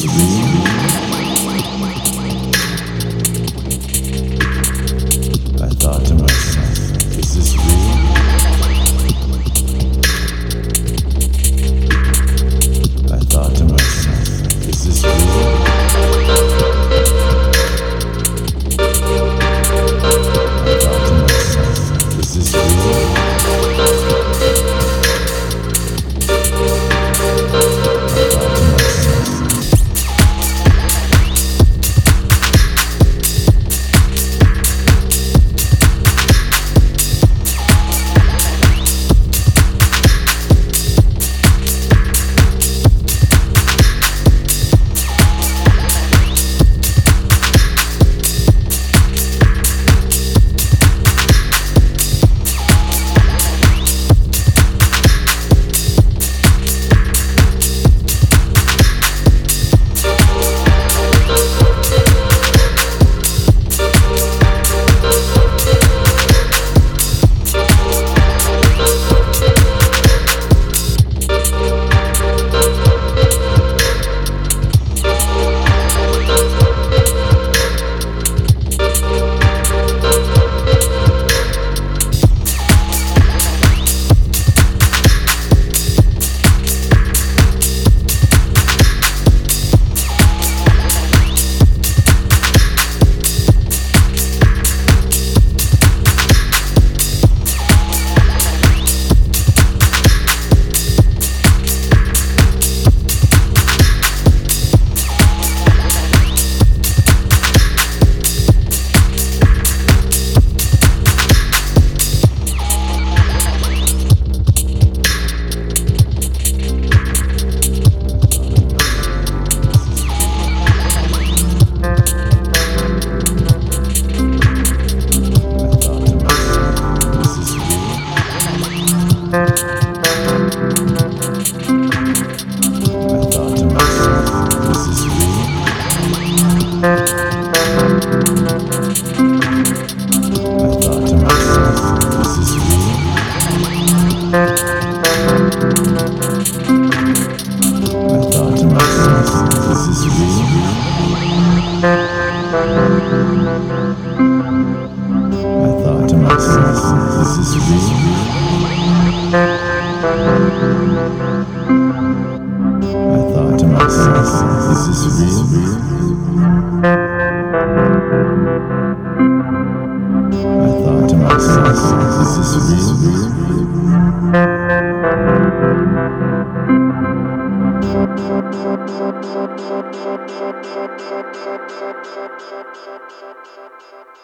It's real. I thought to myself, is this real? I thought to myself, is this real? I thought to myself, is this real? I thought to myself, is this real? সাক্ষাৎ সাক্ষাৎ সাক্ষাৎ সাক্ষাৎ সাক্ষাৎ সাক্ষাৎ সাক্ষাৎ সাক্ষাৎ